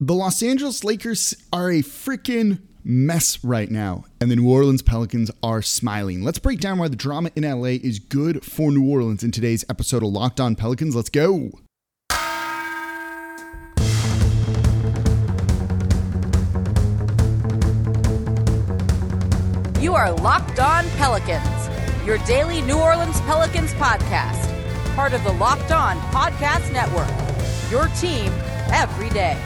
The Los Angeles Lakers are a freaking mess right now, and the New Orleans Pelicans are smiling. Let's break down why the drama in LA is good for New Orleans in today's episode of Locked On Pelicans. Let's go. You are Locked On Pelicans, your daily New Orleans Pelicans podcast, part of the Locked On Podcast Network. Your team every day.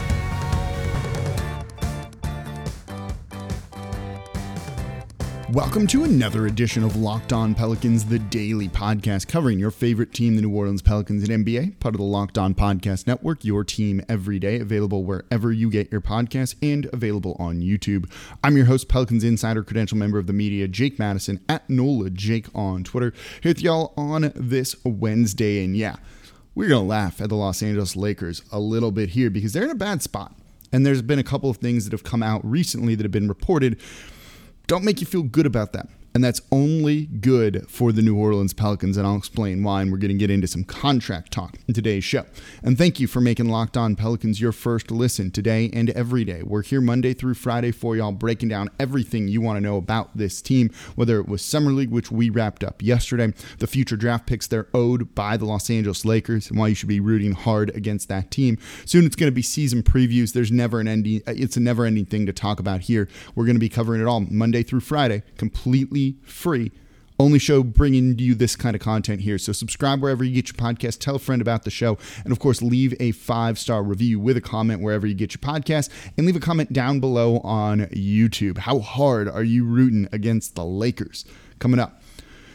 Welcome to another edition of Locked On Pelicans, the daily podcast covering your favorite team, the New Orleans Pelicans and NBA, part of the Locked On Podcast Network, your team every day, available wherever you get your podcasts and available on YouTube. I'm your host, Pelicans Insider, credential member of the media, Jake Madison, at NOLA Jake on Twitter, here with y'all on this Wednesday. And yeah, we're going to laugh at the Los Angeles Lakers a little bit here because they're in a bad spot. And there's been a couple of things that have come out recently that have been reported don't make you feel good about that. And that's only good for the New Orleans Pelicans. And I'll explain why. And we're going to get into some contract talk in today's show. And thank you for making Locked On Pelicans your first listen today and every day. We're here Monday through Friday for y'all, breaking down everything you want to know about this team, whether it was Summer League, which we wrapped up yesterday, the future draft picks they're owed by the Los Angeles Lakers, and why you should be rooting hard against that team. Soon it's going to be season previews. There's never an ending, it's a never ending thing to talk about here. We're going to be covering it all Monday through Friday, completely free. Only show bringing you this kind of content here. So subscribe wherever you get your podcast. Tell a friend about the show. And of course, leave a five star review with a comment wherever you get your podcast. And leave a comment down below on YouTube. How hard are you rooting against the Lakers coming up?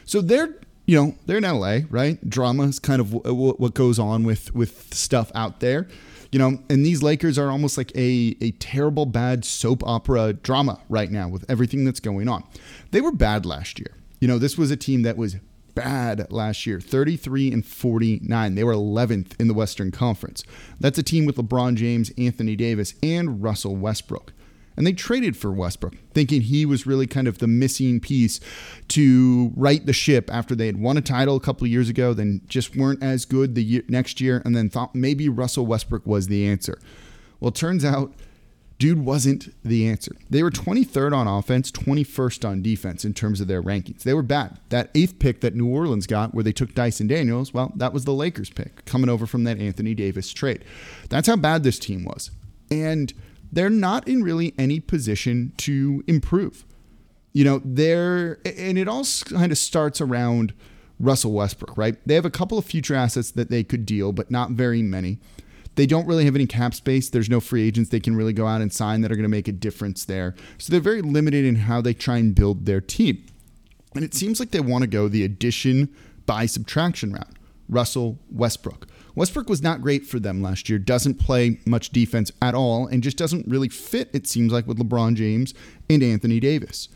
So they're you know they're in LA, right? Drama is kind of what goes on with with stuff out there you know, and these Lakers are almost like a, a terrible, bad soap opera drama right now with everything that's going on. They were bad last year. You know, this was a team that was bad last year 33 and 49. They were 11th in the Western Conference. That's a team with LeBron James, Anthony Davis, and Russell Westbrook. And they traded for Westbrook, thinking he was really kind of the missing piece to right the ship after they had won a title a couple years ago, then just weren't as good the year, next year, and then thought maybe Russell Westbrook was the answer. Well, it turns out dude wasn't the answer. They were 23rd on offense, 21st on defense in terms of their rankings. They were bad. That eighth pick that New Orleans got, where they took Dyson Daniels, well, that was the Lakers pick coming over from that Anthony Davis trade. That's how bad this team was. And they're not in really any position to improve. You know, they're, and it all kind of starts around Russell Westbrook, right? They have a couple of future assets that they could deal, but not very many. They don't really have any cap space. There's no free agents they can really go out and sign that are going to make a difference there. So they're very limited in how they try and build their team. And it seems like they want to go the addition by subtraction route. Russell Westbrook. Westbrook was not great for them last year, doesn't play much defense at all, and just doesn't really fit, it seems like, with LeBron James and Anthony Davis.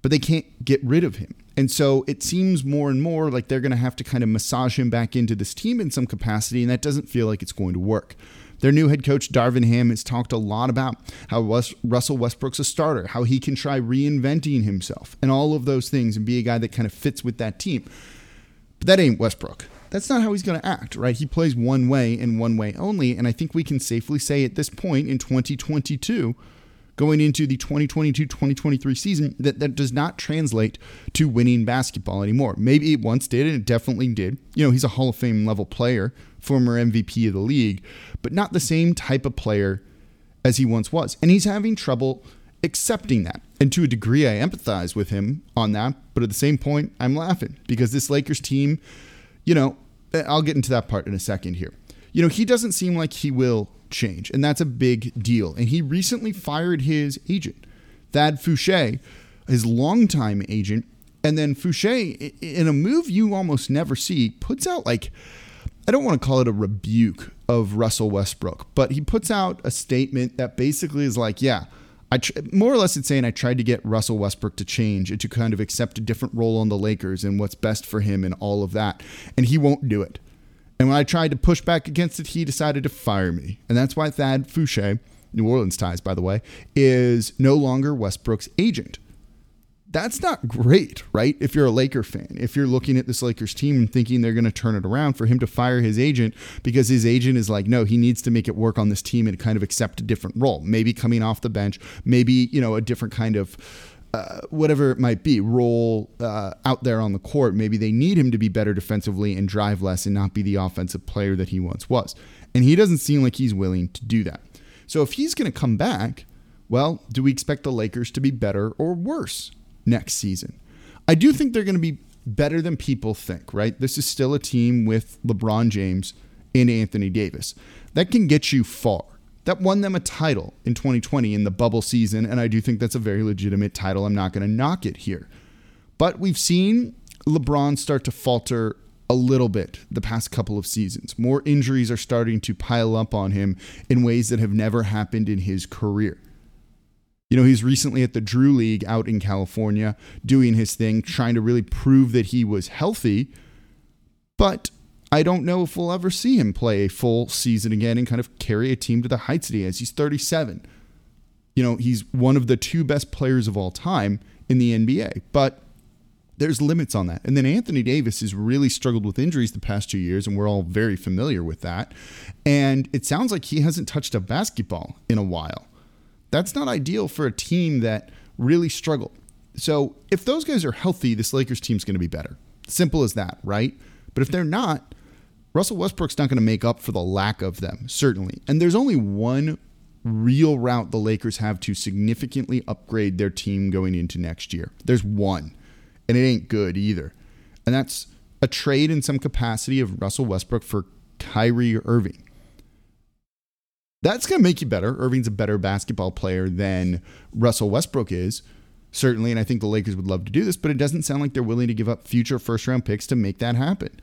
But they can't get rid of him. And so it seems more and more like they're going to have to kind of massage him back into this team in some capacity, and that doesn't feel like it's going to work. Their new head coach, Darvin Ham, has talked a lot about how Russell Westbrook's a starter, how he can try reinventing himself, and all of those things, and be a guy that kind of fits with that team. But that ain't Westbrook that's not how he's going to act, right? He plays one way and one way only. And I think we can safely say at this point in 2022, going into the 2022 2023 season, that that does not translate to winning basketball anymore. Maybe it once did, and it definitely did. You know, he's a Hall of Fame level player, former MVP of the league, but not the same type of player as he once was. And he's having trouble accepting that. And to a degree, I empathize with him on that. But at the same point, I'm laughing because this Lakers team you know, eh, I'll get into that part in a second here. You know, he doesn't seem like he will change, and that's a big deal. And he recently fired his agent, Thad Foucher, his longtime agent. And then Foucher, in a move you almost never see, puts out like, I don't want to call it a rebuke of Russell Westbrook, but he puts out a statement that basically is like, yeah, I tr- more or less it's saying I tried to get Russell Westbrook to change and to kind of accept a different role on the Lakers and what's best for him and all of that, and he won't do it. And when I tried to push back against it, he decided to fire me, and that's why Thad Foucher, New Orleans ties by the way, is no longer Westbrook's agent. That's not great, right? If you're a Laker fan, if you're looking at this Lakers team and thinking they're going to turn it around, for him to fire his agent because his agent is like, no, he needs to make it work on this team and kind of accept a different role, maybe coming off the bench, maybe, you know, a different kind of uh, whatever it might be, role uh, out there on the court. Maybe they need him to be better defensively and drive less and not be the offensive player that he once was. And he doesn't seem like he's willing to do that. So if he's going to come back, well, do we expect the Lakers to be better or worse next season? I do think they're going to be better than people think, right? This is still a team with LeBron James and Anthony Davis. That can get you far that won them a title in 2020 in the bubble season. And I do think that's a very legitimate title. I'm not going to knock it here. But we've seen LeBron start to falter a little bit the past couple of seasons. More injuries are starting to pile up on him in ways that have never happened in his career. You know, he's recently at the Drew League out in California doing his thing, trying to really prove that he was healthy. But I don't know if we'll ever see him play a full season again and kind of carry a team to the heights that he has. He's 37. You know, he's one of the two best players of all time in the NBA, but there's limits on that. And then Anthony Davis has really struggled with injuries the past two years, and we're all very familiar with that. And it sounds like he hasn't touched a basketball in a while. That's not ideal for a team that really struggled. So if those guys are healthy, this Lakers team's going to be better. Simple as that, right? But if they're not, Russell Westbrook's not going to make up for the lack of them, certainly. And there's only one real route the Lakers have to significantly upgrade their team going into next year. There's one, and it ain't good either. And that's a trade in some capacity of Russell Westbrook for Kyrie Irving. That's going to make you better. Irving's a better basketball player than Russell Westbrook is, certainly. And I think the Lakers would love to do this, but it doesn't sound like they're willing to give up future first round picks to make that happen.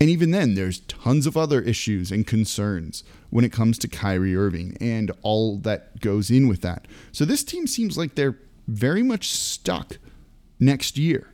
And even then, there's tons of other issues and concerns when it comes to Kyrie Irving and all that goes in with that. So this team seems like they're very much stuck next year.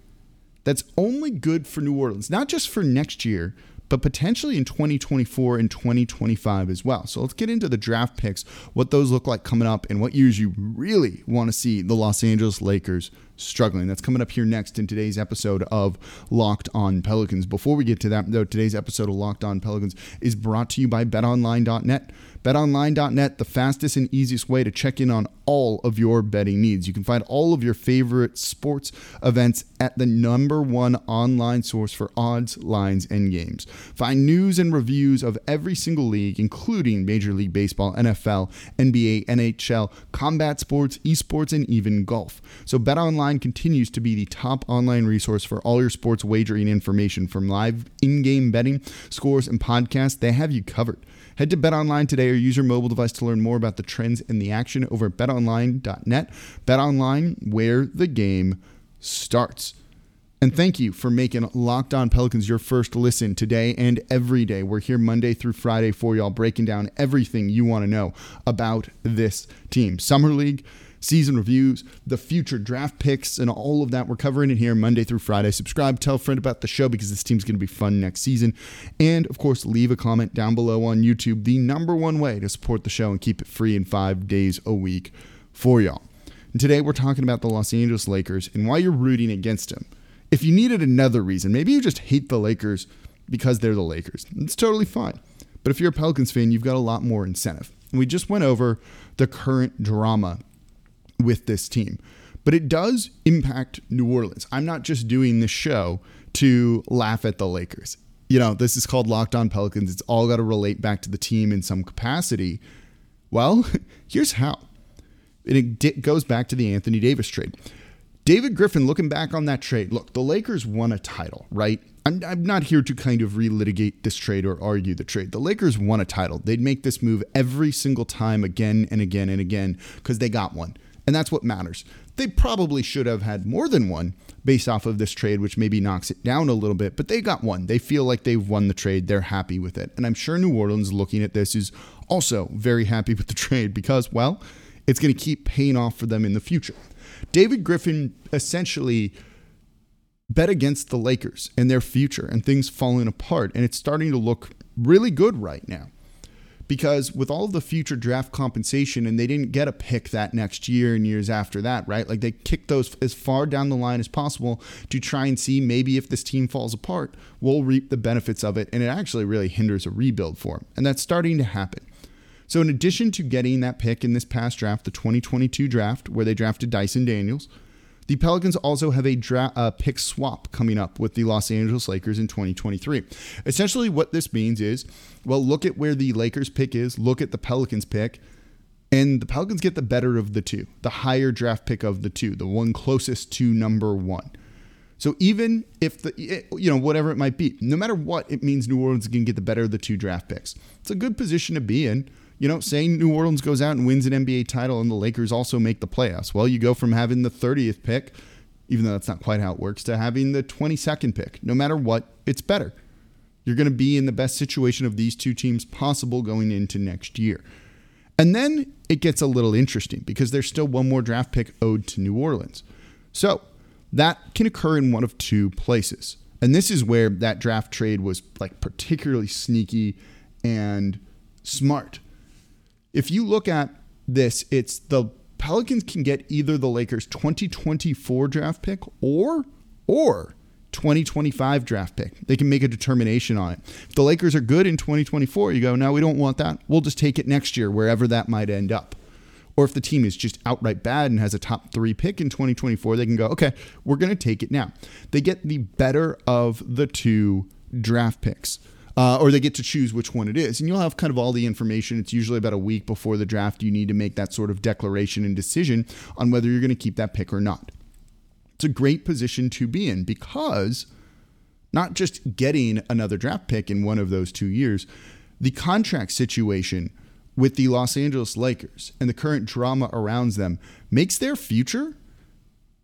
That's only good for New Orleans, not just for next year, but potentially in 2024 and 2025 as well. So let's get into the draft picks, what those look like coming up, and what years you really want to see the Los Angeles Lakers struggling. That's coming up here next in today's episode of Locked On Pelicans. Before we get to that, though, today's episode of Locked On Pelicans is brought to you by betonline.net. BetOnline.net, the fastest and easiest way to check in on all of your betting needs. You can find all of your favorite sports events at the number one online source for odds, lines, and games. Find news and reviews of every single league, including Major League Baseball, NFL, NBA, NHL, combat sports, esports, and even golf. So BetOnline continues to be the top online resource for all your sports wagering information from live in-game betting, scores, and podcasts. They have you covered. Head to BetOnline today or use your mobile device to learn more about the trends and the action over at betonline.net. BetOnline, where the game starts. And thank you for making Locked On Pelicans your first listen today and every day. We're here Monday through Friday for y'all, breaking down everything you want to know about this team. Summer League season reviews, the future draft picks, and all of that. We're covering it here Monday through Friday. Subscribe, tell a friend about the show because this team's going to be fun next season. And of course, leave a comment down below on YouTube, the number one way to support the show and keep it free in five days a week for y'all. And today we're talking about the Los Angeles Lakers and why you're rooting against them. If you needed another reason, maybe you just hate the Lakers because they're the Lakers. It's totally fine. But if you're a Pelicans fan, you've got a lot more incentive. And we just went over the current drama with this team. But it does impact New Orleans. I'm not just doing this show to laugh at the Lakers. You know, this is called Locked On Pelicans. It's all got to relate back to the team in some capacity. Well, here's how. And It goes back to the Anthony Davis trade. David Griffin, looking back on that trade, look, the Lakers won a title, right? I'm, I'm not here to kind of relitigate this trade or argue the trade. The Lakers won a title. They'd make this move every single time again and again and again because they got one. And that's what matters. They probably should have had more than one based off of this trade, which maybe knocks it down a little bit, but they got one. They feel like they've won the trade. They're happy with it. And I'm sure New Orleans, looking at this, is also very happy with the trade because, well, it's going to keep paying off for them in the future. David Griffin essentially bet against the Lakers and their future and things falling apart, and it's starting to look really good right now. Because with all of the future draft compensation and they didn't get a pick that next year and years after that, right? Like they kicked those as far down the line as possible to try and see maybe if this team falls apart, we'll reap the benefits of it and it actually really hinders a rebuild for them. And that's starting to happen. So in addition to getting that pick in this past draft, the 2022 draft where they drafted Dyson Daniels, the Pelicans also have a dra- uh, pick swap coming up with the Los Angeles Lakers in 2023. Essentially, what this means is well, look at where the Lakers pick is, look at the Pelicans pick, and the Pelicans get the better of the two, the higher draft pick of the two, the one closest to number one. So even if the you know whatever it might be, no matter what, it means New Orleans can get the better of the two draft picks. It's a good position to be in you know, say New Orleans goes out and wins an NBA title and the Lakers also make the playoffs. Well, you go from having the 30th pick, even though that's not quite how it works, to having the 22nd pick. No matter what, it's better. You're going to be in the best situation of these two teams possible going into next year. And then it gets a little interesting because there's still one more draft pick owed to New Orleans. So that can occur in one of two places. And this is where that draft trade was like particularly sneaky and smart if you look at this, it's the Pelicans can get either the Lakers 2024 draft pick or or 2025 draft pick. They can make a determination on it. If the Lakers are good in 2024, you go, no, we don't want that. We'll just take it next year, wherever that might end up. Or if the team is just outright bad and has a top three pick in 2024, they can go, okay, we're going to take it now. They get the better of the two draft picks uh, or they get to choose which one it is. And you'll have kind of all the information. It's usually about a week before the draft. You need to make that sort of declaration and decision on whether you're going to keep that pick or not. It's a great position to be in because not just getting another draft pick in one of those two years, the contract situation with the Los Angeles Lakers and the current drama around them makes their future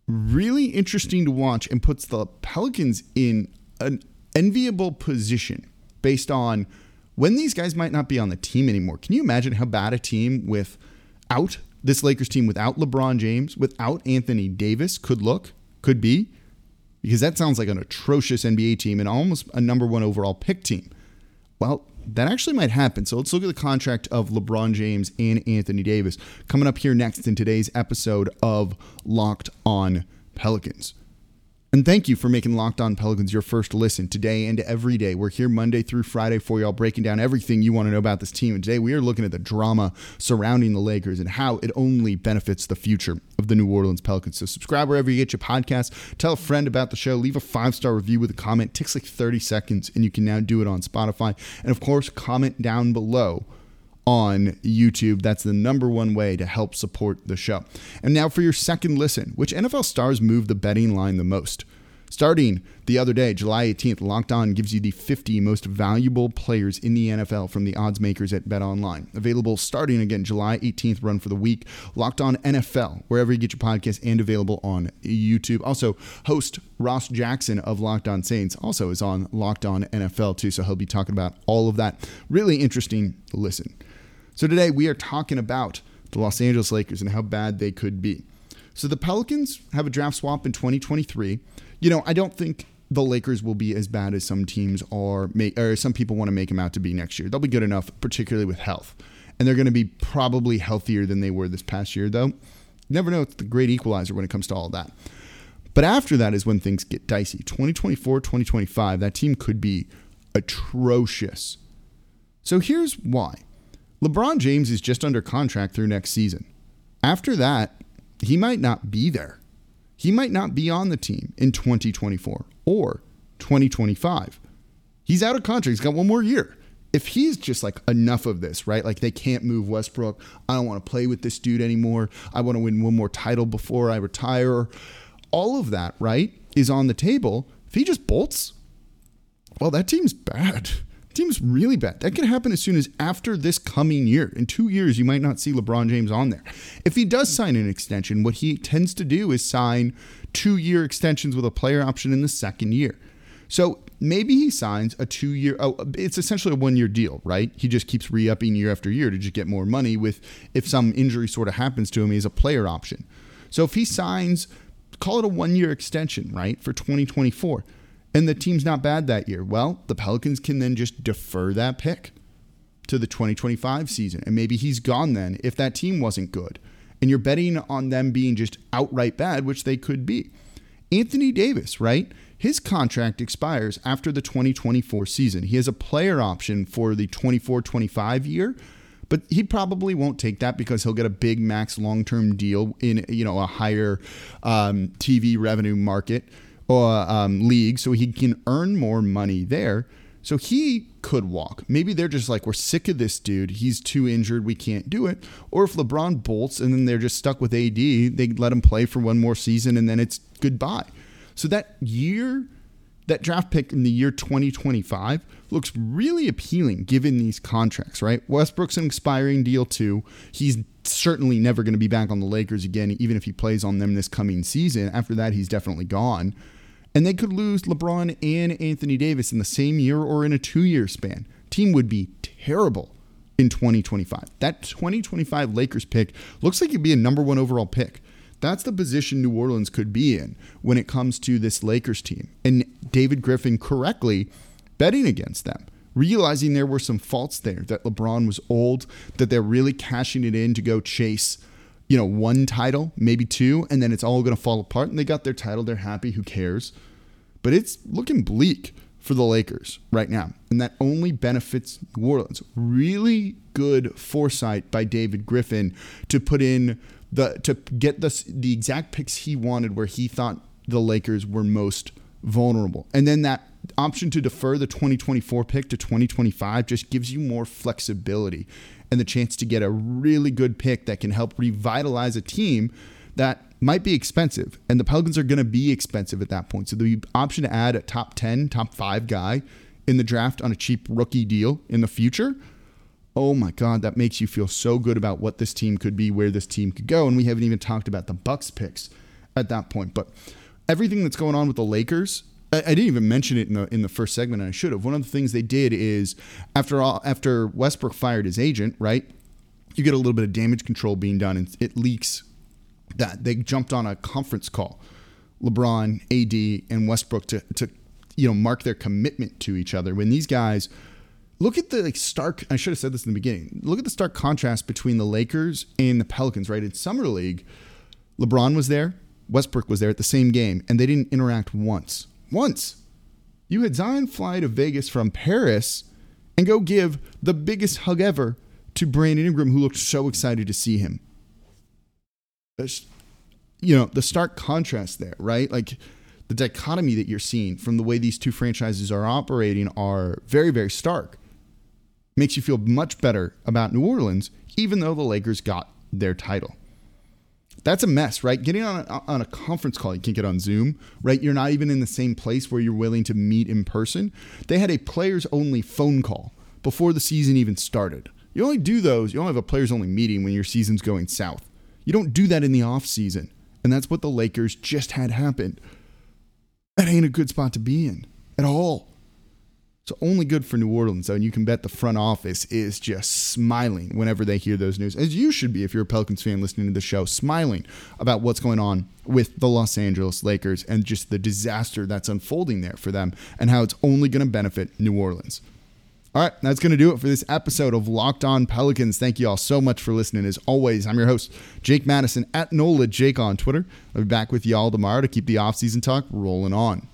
really interesting to watch and puts the Pelicans in an enviable position based on when these guys might not be on the team anymore. Can you imagine how bad a team without this Lakers team, without LeBron James, without Anthony Davis could look, could be? Because that sounds like an atrocious NBA team and almost a number one overall pick team. Well, that actually might happen. So let's look at the contract of LeBron James and Anthony Davis coming up here next in today's episode of Locked On Pelicans. And thank you for making Locked On Pelicans your first listen today and every day. We're here Monday through Friday for y'all, breaking down everything you want to know about this team. And today we are looking at the drama surrounding the Lakers and how it only benefits the future of the New Orleans Pelicans. So subscribe wherever you get your podcast. Tell a friend about the show. Leave a five star review with a comment. It takes like 30 seconds, and you can now do it on Spotify. And of course, comment down below on YouTube. That's the number one way to help support the show. And now for your second listen, which NFL stars move the betting line the most? Starting the other day, July 18th, Locked On gives you the 50 most valuable players in the NFL from the odds makers at Bet Online. Available starting again July 18th, run for the week. Locked On NFL, wherever you get your podcast, and available on YouTube. Also, host Ross Jackson of Locked On Saints also is on Locked On NFL too, so he'll be talking about all of that. Really interesting listen. So today we are talking about the Los Angeles Lakers and how bad they could be. So the Pelicans have a draft swap in 2023. You know, I don't think the Lakers will be as bad as some teams are, or some people want to make them out to be next year. They'll be good enough, particularly with health. And they're going to be probably healthier than they were this past year, though. You never know. It's the great equalizer when it comes to all that. But after that is when things get dicey. 2024, 2025, that team could be atrocious. So here's why. LeBron James is just under contract through next season. After that, he might not be there. He might not be on the team in 2024 or 2025. He's out of contract. He's got one more year. If he's just like enough of this, right? Like they can't move Westbrook. I don't want to play with this dude anymore. I want to win one more title before I retire. All of that, right, is on the table. If he just bolts, well, that team's bad team's really bad. That can happen as soon as after this coming year. In two years, you might not see LeBron James on there. If he does sign an extension, what he tends to do is sign two year extensions with a player option in the second year. So maybe he signs a two year, oh, it's essentially a one year deal, right? He just keeps re upping year after year to just get more money with if some injury sort of happens to him, he has a player option. So if he signs, call it a one year extension, right, for 2024 and the team's not bad that year. Well, the Pelicans can then just defer that pick. to the 2025 season. And maybe he's gone then if that team wasn't good. And you're betting on them being just outright bad, which they could be. Anthony Davis, right? His contract expires after the 2024 season. He has a player option for the 24 25 year, but he probably won't take that because he'll get a big max long term deal in you know a higher um, TV revenue market or um, league, so he can earn more money there. So he could walk. Maybe they're just like, we're sick of this dude. He's too injured. We can't do it. Or if LeBron bolts and then they're just stuck with AD, they let him play for one more season and then it's goodbye. So that year, that draft pick in the year 2025 looks really appealing given these contracts, right? Westbrook's an expiring deal too. He's certainly never going to be back on the Lakers again, even if he plays on them this coming season. After that, he's definitely gone. And they could lose LeBron and Anthony Davis in the same year or in a two year span. Team would be terrible in 2025. That 2025 Lakers pick looks like it'd be a number one overall pick. That's the position New Orleans could be in when it comes to this Lakers team. And David Griffin correctly betting against them, realizing there were some faults there, that LeBron was old, that they're really cashing it in to go chase you know, one title, maybe two, and then it's all going to fall apart. And they got their title. They're happy. Who cares? But it's looking bleak for the Lakers right now. And that only benefits New Orleans. Really good foresight by David Griffin to put in the to get the the exact picks he wanted where he thought the Lakers were most vulnerable. And then that option to defer the 2024 pick to 2025 just gives you more flexibility and the chance to get a really good pick that can help revitalize a team that might be expensive. And the Pelicans are going to be expensive at that point. So the option to add a top 10, top 5 guy in the draft on a cheap rookie deal in the future. Oh my god, that makes you feel so good about what this team could be, where this team could go, and we haven't even talked about the Bucks picks at that point. But everything that's going on with the Lakers I, didn't even mention it in the in the first segment, and I should have. One of the things they did is after all, after Westbrook fired his agent, right? You get a little bit of damage control being done, and it leaks that they jumped on a conference call, LeBron, AD, and Westbrook to to you know mark their commitment to each other. When these guys look at the like stark, I should have said this in the beginning. Look at the stark contrast between the Lakers and the Pelicans. Right in summer league, LeBron was there, Westbrook was there at the same game, and they didn't interact once once. You had Zion fly to Vegas from Paris and go give the biggest hug ever to Brandon Ingram, who looked so excited to see him. There's, you know, the stark contrast there, right? Like the dichotomy that you're seeing from the way these two franchises are operating are very, very stark. Makes you feel much better about New Orleans, even though the Lakers got their title that's a mess, right? Getting on a, on a conference call, you can't get on Zoom, right? You're not even in the same place where you're willing to meet in person. They had a players only phone call before the season even started. You only do those, you only have a players only meeting when your season's going south. You don't do that in the off season. And that's what the Lakers just had happen. That ain't a good spot to be in at all. So only good for New Orleans, though, and you can bet the front office is just smiling whenever they hear those news, as you should be if you're a Pelicans fan listening to the show, smiling about what's going on with the Los Angeles Lakers and just the disaster that's unfolding there for them and how it's only going to benefit New Orleans. All right, that's going to do it for this episode of Locked On Pelicans. Thank you all so much for listening. As always, I'm your host, Jake Madison at NOLA Jake on Twitter. I'll be back with y'all tomorrow to keep the offseason talk rolling on.